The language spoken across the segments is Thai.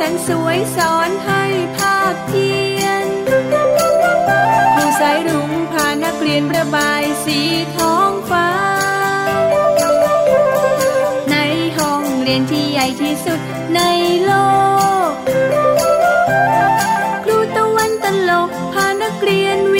สนสวยสอนให้ภาคเพียนครูสายรุ้งพานักเรียนประบายสีท้องฟ้า ในห้องเรียนที่ใหญ่ที่สุดในโลก ครูตะวันตลกพานักเรียนวิ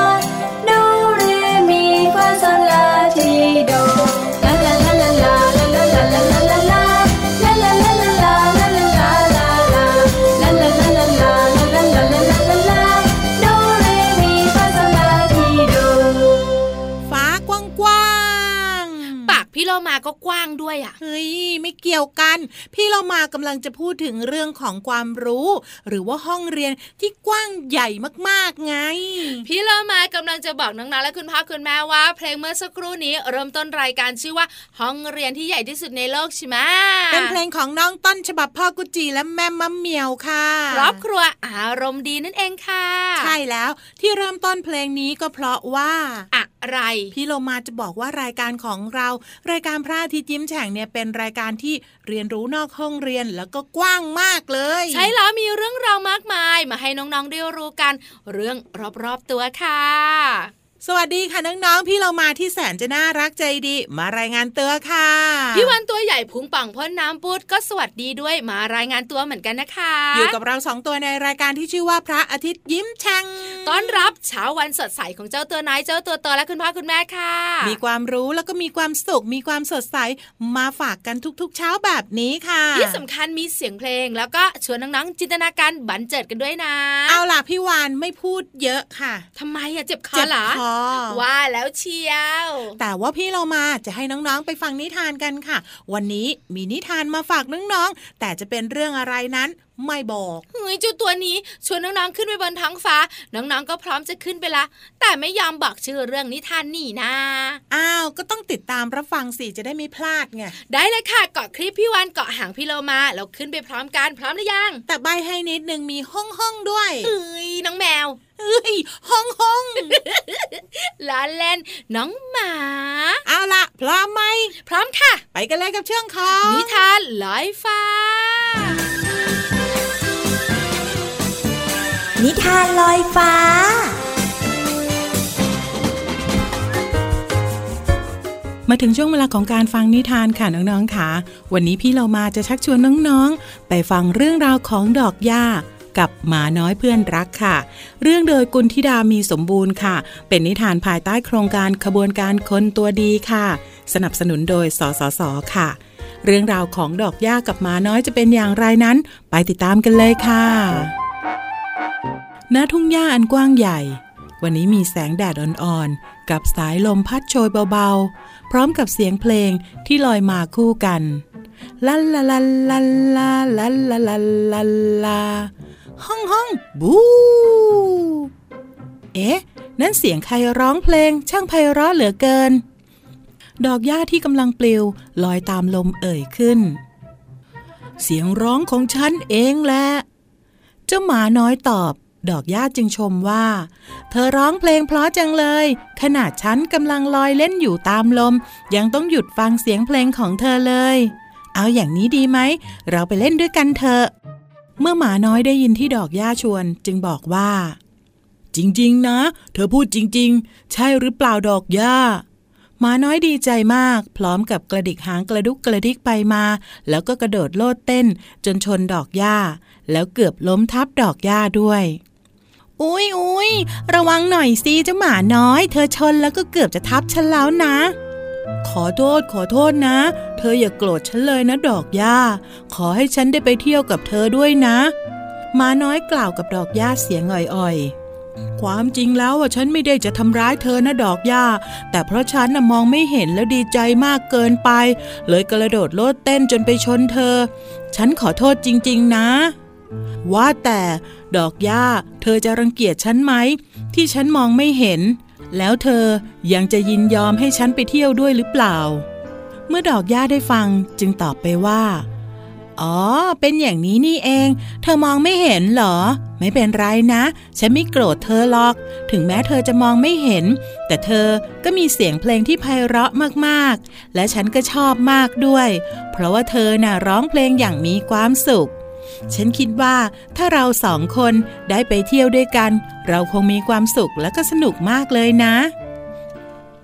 ลังจะพูดถึงเรื่องของความรู้ หรือว่าห้องเรียนที่กว้างใหญ่มากๆไง พี่เรามากำลังจะบอกน้องๆและคุณพ่อคุณแม่ว่า เพลงเมื่อสักครู่นี้เริ่มต้นรายการชื่อว่าห้องเรียนที่ใหญ่ที่สุดในโลกใช่ไหมเป็นเพลงของน้องต้นฉบับพ่อกุจีและแม่มัมเหมียวค่ะครอบครัวอารมณ์ดีนั่นเองค่ะ ใช่แล้วที่เริ่มต้นเพลงนี้ก็เพราะว่าอะ ไร พี่โลมาจะบอกว่ารายการของเรา รายการพระอาทิตย์ยิ้มแฉ่งเนี่ยเป็นรายการที่เรียนรู้นอกห้องเรียนแล้วก็กว้างมากเลย ใช่แล้วมีเรื่องราวมากมาย มาให้น้องๆได้รู้กัน เรื่องรอบๆตัวค่ะ สวัสดีค่ะน้องๆ พี่เรามาที่แสนจะน่ารักใจดี มารายงานตัวค่ะ พี่วันตัวใหญ่พุงปังพ่นน้ำปุดก็สวัสดีด้วยมารายงานตัวเหมือนกันนะคะ อยู่กับเราสองตัวในรายการที่ชื่อว่าพระอาทิตย์ยิ้มแฉ่งต้อนรับเช้าวันสดใสของเจ้าตัวน้อยเจ้าตัวโตและคุณพ่อคุณแม่ค่ะ มีความรู้แล้วก็มีความสุขมีความสดใสมาฝากกันทุกๆ เช้าแบบนี้ค่ะที่สำคัญมีเสียงเพลง แล้วก็ชวนน้องๆจินตนาการบันเจิดกันด้วยนะ เอาล่ะพี่วานไม่พูดเยอะค่ะทำไมอะเจ็บคอเจ็บเหรอคอว่าแล้วเชียว แต่ว่าพี่เรามาจะให้น้องๆไปฟังนิทานกันค่ะ วันนี้มีนิทานมาฝากน้องๆแต่จะเป็นเรื่องอะไรนั้นไม่บอกเฮ้ยเจ้าตัวนี้ชวนน้องๆขึ้นไปบนท้องฟ้า น้องๆก็พร้อมจะขึ้นไปละ แต่ไม่ยอมบอกชื่อเรื่องนิทานนี่นะอ้าวก็ต้องติดตามรับฟังสิจะได้ไม่พลาดไงได้เลยค่ะเกาะคลิปพี่วันเกาะหางพี่โลมาแล้วขึ้นไปพร้อมกันพร้อมหรือยัง แต่ใบให้นิดนึงมีห้องห้องๆด้วยเอ้ยน้องแมวเอ้ยห้องห้องล้อเล่นน้องหมา เอาล่ะพร้อมไหม พร้อมค่ะ ไปกันเลยกับเชื่องของนิทานลอยฟ้า นิทานลอยฟ้า มาถึงช่วงเวลาของการฟังนิทานค่ะน้องๆค่ะ วันนี้พี่เรามาจะชักชวนน้องๆ ไปฟังเรื่องราวของดอกหญ้ากับหมาน้อยเพื่อนรักค่ะ เรื่องโดยกุลธิดามีสมบูรณ์ค่ะ เป็นนิทานภายใต้โครงการขบวนการคนตัวดีค่ะ สนับสนุนโดยสสสค่ะ เรื่องราวของดอกหญ้ากับหมาน้อยจะเป็นอย่างไรนั้น ไปติดตามกันเลยค่ะ ณทุ่งหญ้าอันกว้างใหญ่ วันนี้มีแสงแดดอ่อนๆ กับสายลมพัดโชยเบาๆ พร้อมกับเสียงเพลงที่ลอยมาคู่กันลันลาลัลันลาลันลาลันลันลาห้องห้องบูเอ๊ะ นั่นเสียงใครร้องเพลงช่างไพเราะเหลือเกิน ดอกหญ้าที่กำลังปลิวลอยตามลมเอ่ยขึ้น เสียงร้องของฉันเองแหละ เจ้าหมาน้อยตอบ ดอกหญ้าจึงชมว่า เธอร้องเพลงเพราะจังเลย ขนาดฉันกำลังลอยเล่นอยู่ตามลม ยังต้องหยุดฟังเสียงเพลงของเธอเลย เอาอย่างนี้ดีไหม เราไปเล่นด้วยกันเถอะ เมื่อหมาน้อยได้ยินที่ดอกหญ้าชวน จึงบอกว่า จริง ๆ นะ เธอพูดจริง ๆ ใช่หรือเปล่าดอกหญ้าหมาน้อยดีใจมาก พร้อมกับกระดิกหางกระดุกกระดิกไปมา แล้วก็กระโดดโลดเต้น จนชนดอกหญ้า แล้วเกือบล้มทับดอกหญ้าด้วย อุ้ยอุ้ยระวังหน่อยสิเจ้าหมาน้อย เธอชนแล้วก็เกือบจะทับฉันแล้วนะ ขอโทษขอโทษนะ เธออย่าโกรธฉันเลยนะดอกหญ้า ขอให้ฉันได้ไปเที่ยวกับเธอด้วยนะหมาน้อยกล่าวกับดอกหญ้าเสียงอ่อยๆความจริงแล้วว่าฉันไม่ได้จะทำร้ายเธอนะดอกหญ้า แต่เพราะฉันน่ะมองไม่เห็นแล้วดีใจมากเกินไป เลยกระโดดโลดเต้นจนไปชนเธอ ฉันขอโทษจริง ๆ นะ ว่าแต่ดอกหญ้าเธอจะรังเกียจฉันไหม ที่ฉันมองไม่เห็น แล้วเธอยังจะยินยอมให้ฉันไปเที่ยวด้วยหรือเปล่า เมื่อดอกหญ้าได้ฟังจึงตอบไปว่า อ๋อ เป็นอย่างนี้นี่เอง เธอมองไม่เห็นเหรอ ไม่เป็นไรนะ ฉันไม่โกรธเธอหรอก ถึงแม้เธอจะมองไม่เห็น แต่เธอก็มีเสียงเพลงที่ไพเราะมากๆ และฉันก็ชอบมากด้วย เพราะว่าเธอน่ะร้องเพลงอย่างมีความสุข ฉันคิดว่าถ้าเราสองคนได้ไปเที่ยวด้วยกัน เราคงมีความสุขและก็สนุกมากเลยนะ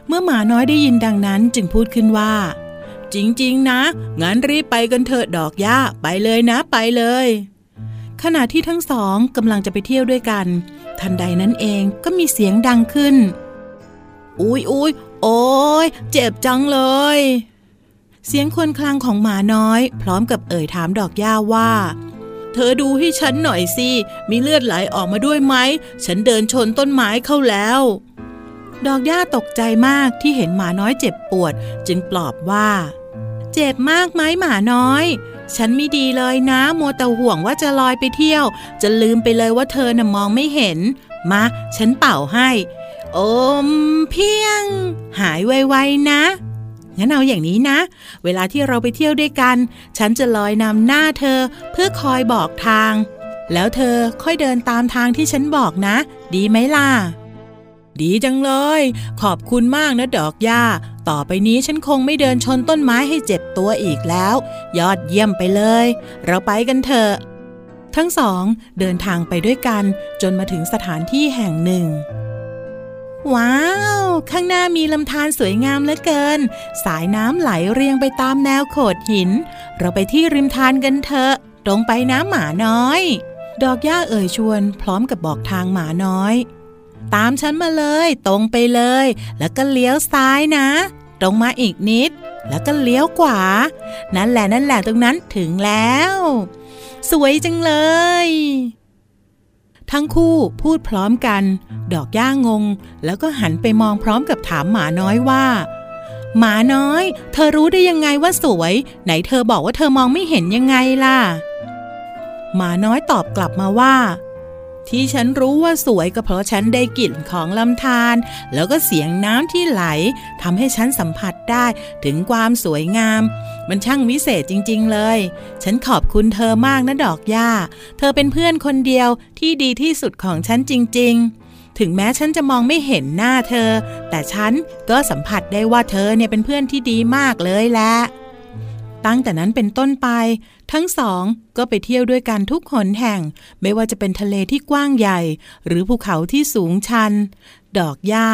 เมื่อหมาน้อยได้ยินดังนั้นจึงพูดขึ้นว่า จริงๆ นะ งั้นรีบไปกันเถอะดอกหญ้าไปเลยนะไปเลย ขณะที่ทั้งสองกำลังจะไปเที่ยวด้วยกัน ทันใดนั้นเองก็มีเสียงดังขึ้น อุ้ยอุ้ยโอ้ยเจ็บจังเลยเสียงควรครางของหมาน้อย พร้อมกับเอ่ยถามดอกหญ้าว่า เธอดูให้ฉันหน่อยสิ มีเลือดไหลออกมาด้วยไหม ฉันเดินชนต้นไม้เข้าแล้ว ดอกหญ้าตกใจมากที่เห็นหมาน้อยเจ็บปวด จึงปลอบว่า เจ็บมากไหมหมาน้อย ฉันไม่ดีเลยนะ มัวแต่ห่วงว่าจะลอยไปเที่ยว จะลืมไปเลยว่าเธอน่ะมองไม่เห็น มา ฉันเป่าให้ โอมเพียง หายไวๆนะ งั้นเอาอย่างนี้นะ เวลาที่เราไปเที่ยวด้วยกัน ฉันจะลอยนำหน้าเธอเพื่อคอยบอกทาง แล้วเธอค่อยเดินตามทางที่ฉันบอกนะ ดีไหมล่ะ ดีจังเลย ขอบคุณมากนะดอกหญ้าต่อไปนี้ฉันคงไม่เดินชนต้นไม้ให้เจ็บตัวอีกแล้ว ยอดเยี่ยมไปเลย เราไปกันเถอะทั้งสองเดินทางไปด้วยกันจนมาถึงสถานที่แห่งหนึ่ง ว้าว ข้างหน้ามีลำธารสวยงามเหลือเกิน สายน้ำไหลเรียงไปตามแนวโขดหิน เราไปที่ริมทานกันเถอะ ตรงไปน้ำหมาน้อย ดอกหญ้าเอ่ยชวน พร้อมกับบอกทางหมาน้อย ตามฉันมาเลย ตรงไปเลย แล้วก็เลี้ยวซ้ายนะ ตรงมาอีกนิด แล้วก็เลี้ยวขวา นั่นแหละนั่นแหละตรงนั้นถึงแล้ว สวยจังเลย ทั้งคู่พูดพร้อมกัน ดอกย่างง แล้วก็หันไปมองพร้อมกับถามหมาน้อยว่า หมาน้อย เธอรู้ได้ยังไงว่าสวย ไหนเธอบอกว่าเธอมองไม่เห็นยังไงล่ะ หมาน้อยตอบกลับมาว่า ที่ฉันรู้ว่าสวยก็เพราะฉันได้กลิ่นของลำธารแล้วก็เสียงน้ำที่ไหลทำให้ฉันสัมผัสได้ถึงความสวยงาม มันช่างวิเศษจริง ๆ เลย ฉันขอบคุณเธอมากนะดอกหญ้า เธอเป็นเพื่อนคนเดียวที่ดีที่สุดของฉันจริง ๆถึงแม้ฉันจะมองไม่เห็นหน้าเธอ แต่ฉันก็สัมผัสได้ว่าเธอเนี่ยเป็นเพื่อนที่ดีมากเลยแหละ ตั้งแต่นั้นเป็นต้นไป ทั้งสองก็ไปเที่ยวด้วยกันทุกหนแห่ง ไม่ว่าจะเป็นทะเลที่กว้างใหญ่ หรือภูเขาที่สูงชัน ดอกหญ้า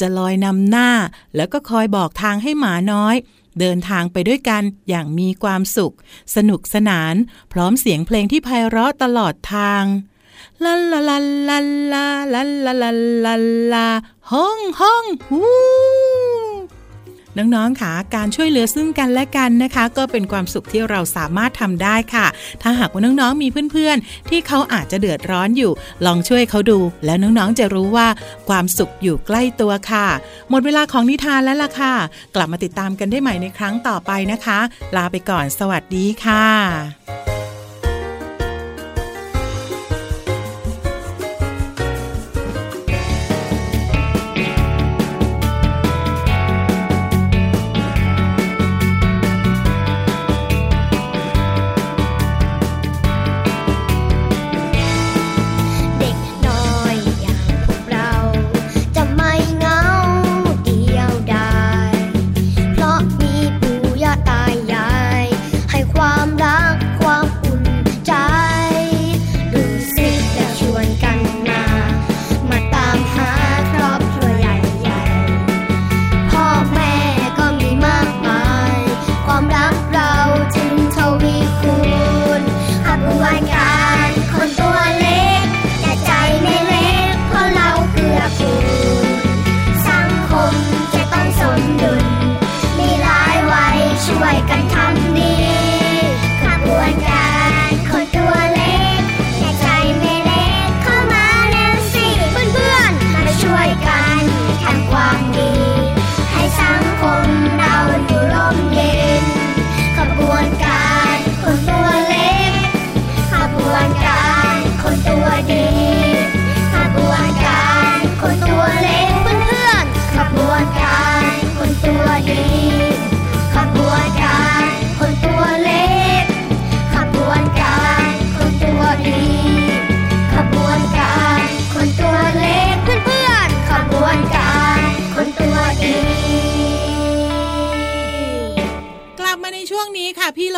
จะลอยนำหน้า แล้วก็คอยบอกทางให้หมาน้อย เดินทางไปด้วยกันอย่างมีความสุข สนุกสนาน พร้อมเสียงเพลงที่ไพเราะตลอดทางลาลาลาลาลาลาลาลาลาลาห้องห้องฮู น้องๆค่ะการช่วยเหลือซึ่งกันและกันนะคะ ก็เป็นความสุขที่เราสามารถทำได้ค่ะ ถ้าหากว่าน้องๆมีเพื่อนๆ ที่เขาอาจจะเดือดร้อนอยู่ ลองช่วยเขาดู แล้วน้องๆจะรู้ว่าความสุขอยู่ใกล้ตัวค่ะ หมดเวลาของนิทานแล้วล่ะค่ะ กลับมาติดตามกันได้ใหม่ในครั้งต่อไปนะคะ ลาไปก่อนสวัสดีค่ะ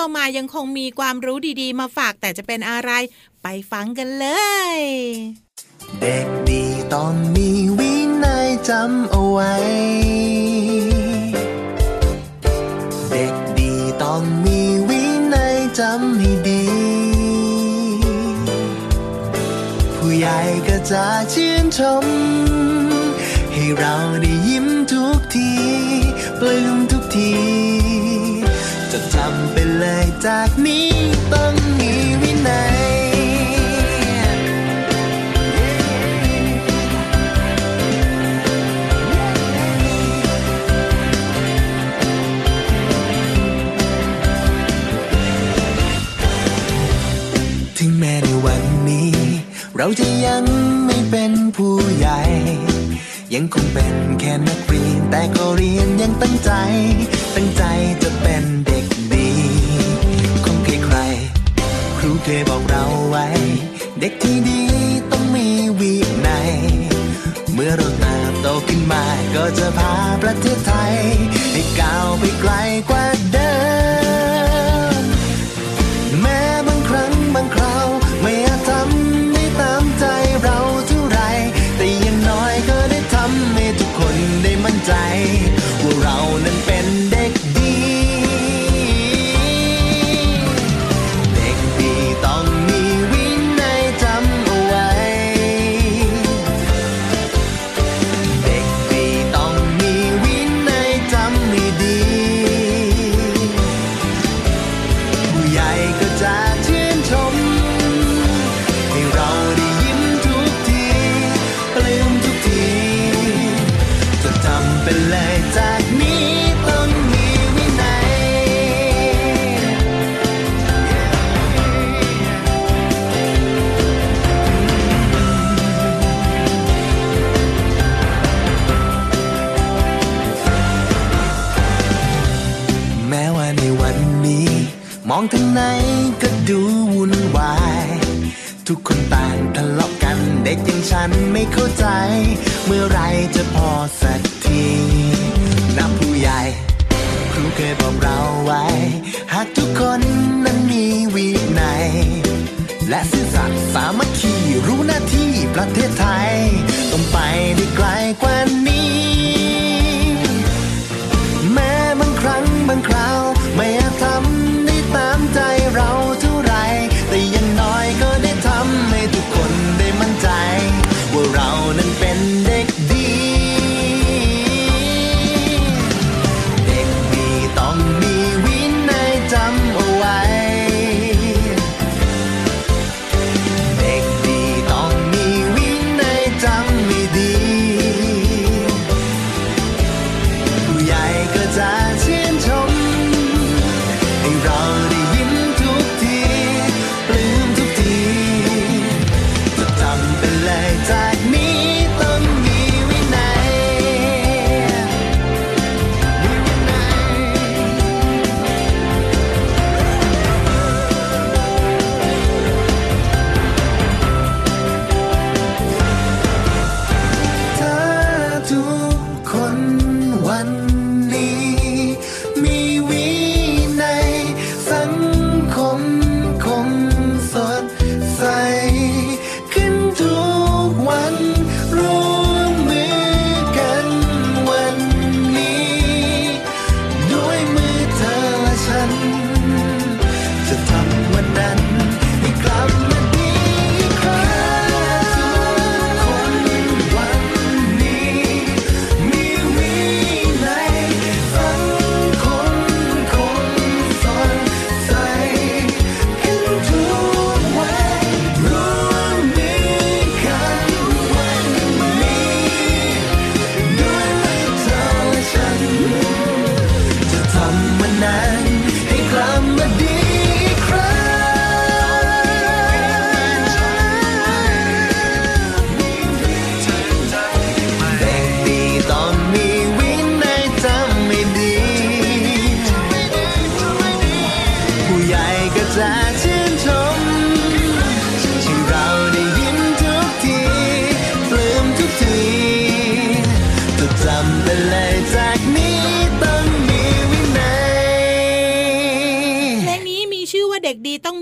ลมายังคงมีความรู้ดีๆ มาฝากแต่จะเป็นอะไรไปฟังกันเลย เด็กดีต้องมีวินัยจำเอาไว้ เด็กดีต้องมีวินัยจำให้ดี ผู้ใหญ่ก็จะชื่นชม ให้เราได้ยิ้มทุกที ปลื้มทุกที จะทำไปเลยจากนี้ต้อง สักทีนับผู้ใหญ่ ครูเคยบอกเราไว้ หากทุกคนนั้นมีวินัย และซื่อสัตย์สามัคคีรู้หน้าที่ประเทศไทย ต้องไปได้ไกลกว่านี้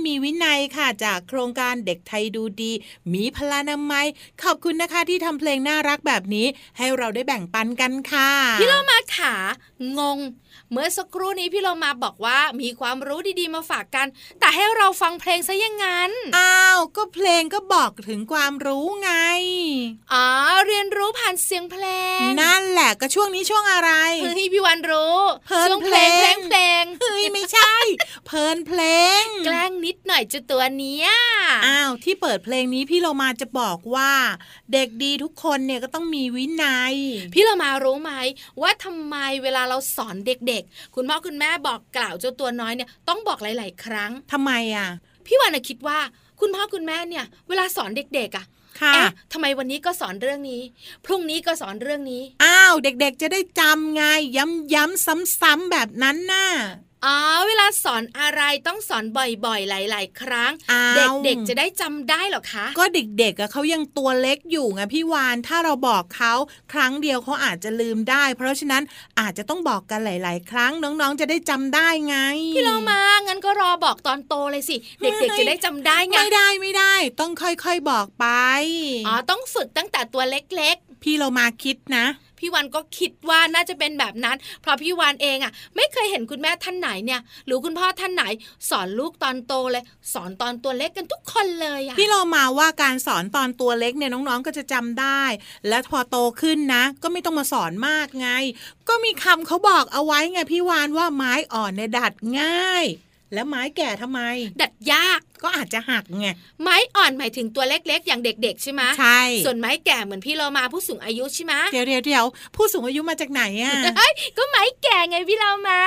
มีวินัยค่ะจากโครงการเด็กไทยดูดี มีพลานามัย ขอบคุณนะคะที่ทำเพลงน่ารักแบบนี้ ให้เราได้แบ่งปันกันค่ะพี่เรามาขางง เมื่อสักครู่นี้พี่เรามาบอกว่ามีความรู้ดีๆมาฝากกัน แต่ให้เราฟังเพลงซะอยังงั้นอ้าวก็เพลงก็บอกถึงความรู้ไงอ๋อเรียนรู้ผ่านเสียงเพลง นั่นแหละก็ช่วงนี้ช่วงอะไรเฮ้ยพี่วันรู้เพลินช่วงเพลงเพเพลลงงเพลงเฮ้ยไม่ใช่ เพลินเพลง แกล้งนิดหน่อยจะตัวเนี้ยอ้าวที่เปิดเพลงนี้พี่เรามาจะบอกว่า เด็กดีทุกคนเนี่ยก็ต้องมีวินัย พี่เรามารู้ไหมว่าทำไมเวลาเราสอนเด็กๆ คุณพ่อคุณแม่บอกกล่าวเจ้าตัวน้อยเนี่ยต้องบอกหลาย ๆ ครั้งทำไมอะ พี่วานะคิดว่าคุณพ่อคุณแม่เนี่ย เวลาสอนเด็ก ๆอะค่ะเอ๊ะทำไมวันนี้ก็สอนเรื่องนี้ พรุ่งนี้ก็สอนเรื่องนี้ อ้าว เด็กๆ จะได้จำไง ย้ำๆซ้ำๆแบบนั้นน่ะ อ๋อเวลาสอนอะไรต้องสอนบ่อยๆ หลาย ๆ ครั้งอ้าวเด็กๆจะได้จำได้เหรอคะ ก็เด็กๆอะเขายังตัวเล็กอยู่ไงพี่วานถ้าเราบอกเขาครั้งเดียวเขาอาจจะลืมได้ เพราะฉะนั้นอาจจะต้องบอกกันหลาย ๆ ครั้งน้องๆจะได้จำได้ไง พี่เรามางั้นก็รอบอกตอนโตเลยสิ เด็กๆจะได้จำได้ไงไม่ได้ไม่ได้ ต้องค่อยๆบอกไปอ๋อต้องฝึกตั้งแต่ตัวเล็กพี่เรามาคิดนะๆ พี่วันก็คิดว่าน่าจะเป็นแบบนั้น เพราะพี่วันเองอะ ไม่เคยเห็นคุณแม่ท่านไหนเนี่ย หรือคุณพ่อท่านไหน สอนลูกตอนโตเลย สอนตอนตัวเล็กกันทุกคนเลยอะพี่เรามาว่าการสอนตอนตัวเล็กเนี่ยน้องๆก็จะจำได้ และพอโตขึ้นนะ ก็ไม่ต้องมาสอนมากไง ก็มีคำเขาบอกเอาไว้ไงพี่วานว่าไม้อ่อนเนี่ยดัดง่าย แล้วไม้แก่ทำไม ดัดยากก็อาจจะหักไงไม้อ่อนหมายถึงตัวเล็ก ๆ อย่างเด็ก ๆ ใช่ไหมใช่ส่วนไม้แก่เหมือนพี่เรามาผู้สูงอายุใช่ไหมเดี๋ยวเดี๋ยวเดี๋ยวผู้สูงอายุมาจากไหนอะเฮ้ยก็ไม้แก่ไงพี่เรามา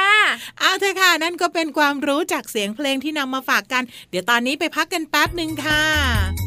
เอาเถอะค่ะนั่นก็เป็นความรู้จากเสียงเพลงที่นำมาฝากกัน เดี๋ยวตอนนี้ไปพักกันแป๊บหนึ่งค่ะ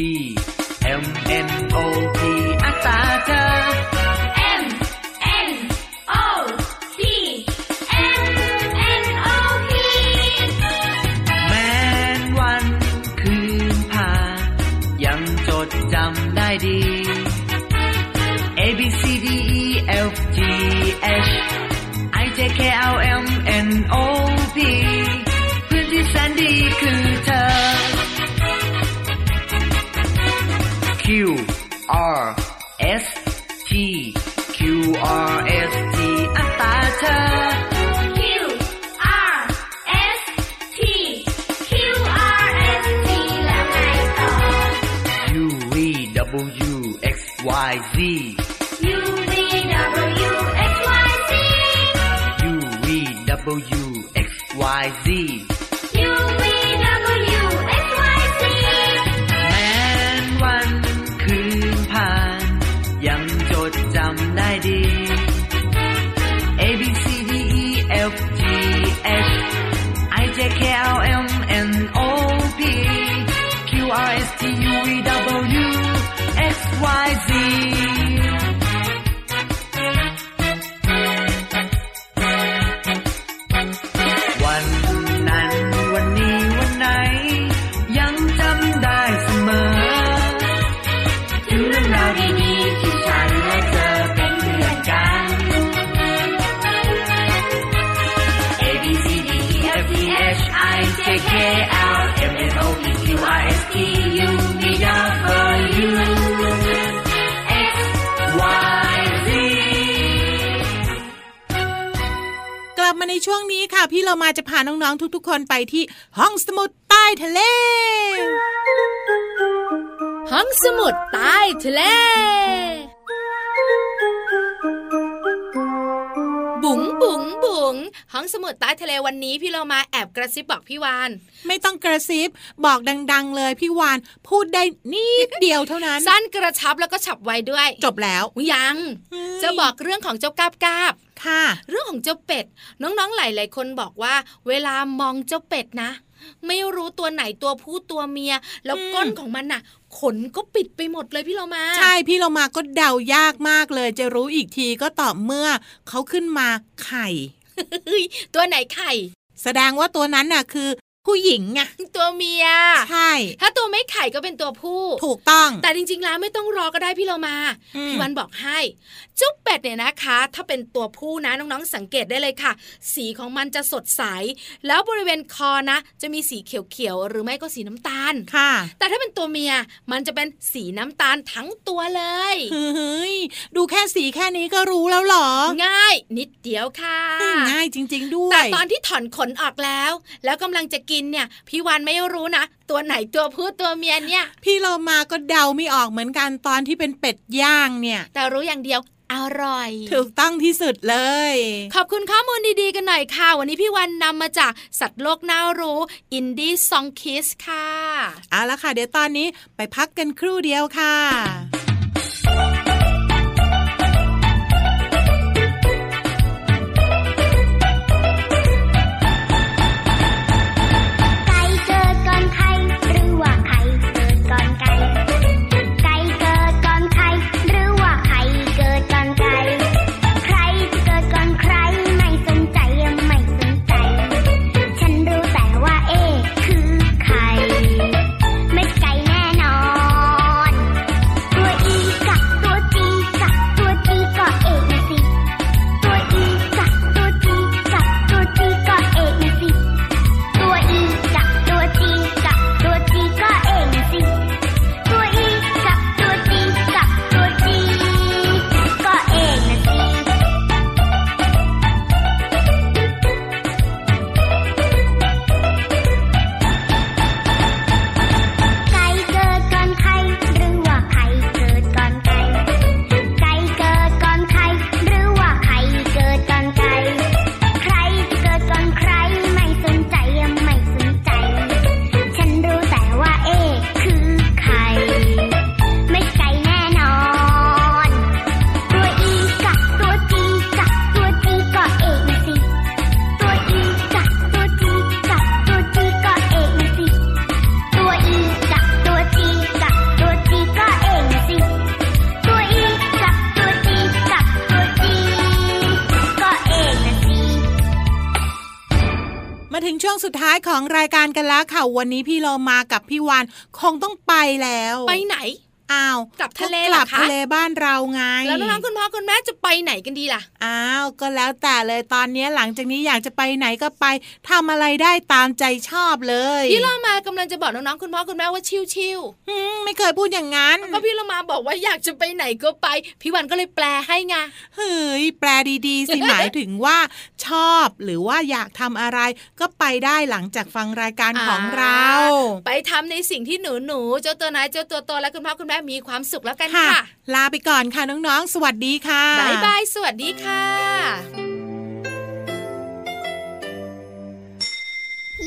P. W X Y Z ในช่วงนี้ค่ะ พี่เรามาจะพาน้อง ๆ ทุก ๆ คนไปที่ห้องสมุดใต้ทะเล ห้องสมุดใต้ทะเล บุ๋งบุ๋งบุ๋งห้องสมุดใต้ทะเลวันนี้พี่เรามาแอบกระซิบบอกพี่วาน ไม่ต้องกระซิบบอกดัง ๆ เลยพี่วานพูดได้นิดเดียวเท่านั้น สั้นกระชับแล้วก็ฉับไวด้วย จบแล้วยังเฮ้ยจะบอกเรื่องของเจ้ากาบกาบค่ะ เรื่องของเจ้าเป็ด น้องๆหลายๆคนบอกว่า เวลามองเจ้าเป็ดนะ ไม่รู้ตัวไหนตัวผู้ตัวเมีย แล้วอืมก้นของมันน่ะ ขนก็ปิดไปหมดเลยพี่เรามา ใช่พี่เรามาก็เดายากมากเลย จะรู้อีกทีก็ต่อเมื่อเขาขึ้นมาไข่เฮ้ยตัวไหนไข่ แสดงว่าตัวนั้นน่ะคือผู้หญิงไงตัวเมีย ใช่ ถ้าตัวไม่ไข่ก็เป็นตัวผู้ ถูกต้อง แต่จริงๆแล้วไม่ต้องรอก็ได้พี่เรามาอืมพี่วันบอกให้เจ้าเป็ดเนี่ยนะคะ ถ้าเป็นตัวผู้นะน้องๆ สังเกตได้เลยค่ะ สีของมันจะสดใส แล้วบริเวณคอนะ จะมีสีเขียวๆหรือไม่ก็สีน้ำตาลค่ะ แต่ถ้าเป็นตัวเมียมันจะเป็นสีน้ำตาลทั้งตัวเลยเฮ้ยดูแค่สีแค่นี้ก็รู้แล้วเหรอ ง่าย นิดเดียวค่ะ ง่ายจริง ๆ ด้วยแต่ตอนที่ถอนขนออกแล้ว แล้วกำลังจะกินเนี่ยพี่วันไม่รู้นะ ตัวไหนตัวผู้ตัวเมียเนี่ย พี่เรามาก็เดาไม่ออกเหมือนกันตอนที่เป็นเป็ดย่างเนี่ย แต่รู้อย่างเดียวอร่อย ถูกต้องที่สุดเลย ขอบคุณข้อมูลดีๆกันหน่อยค่ะ วันนี้พี่วันนำมาจากสัตว์โลกน่ารู้อินดี้ซองคิสค่ะ เอาละค่ะ เดี๋ยวตอนนี้ไปพักกันครู่เดียวค่ะ ค่ะ วันนี้พี่เรามากับพี่วานคงต้องไปแล้ว ไปไหน อ้าวกลับทะเลก็กเหรลัอบคะทะเลบ้านเราไง แล้วน้องๆคุณพ่อคุณแม่จะไปไหนกันดีล่ะอ้าวก็แล้วแต่เลยตอนนี้หลังจากนี้อยากจะไปไหนก็ไปทำอะไรได้ตามใจชอบเลยพี่เรามากำลังจะบอกน้องๆคุณพ่อคุณแม่ว่าชิวอืมไม่เคยพูดอย่างนั้นๆก็พี่เรามาบอกว่าอยากจะไปไหนก็ไป พี่วันก็เลยแปลให้ไงเฮ้ยแปลดีๆสิหมายถึงว่าชอบหรือว่าอยากทำอะไรก็ไปได้หลังจากฟังรายการของเรา ไปทำในสิ่งที่หนูหนูๆเจ้าตัวไหนายเจ้าตัวโตและคุณพ่อคุณแม่มีความสุขแล้วกันค่ะค่ะ ลาไปก่อนค่ะน้องๆ สวัสดีค่ะบายบายสวัสดีค่ะ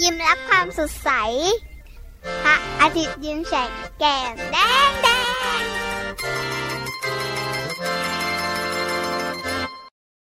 ยิ้มรับความสดใสพระอาทิตย์ยิ้มแฉกแก้มแดงแด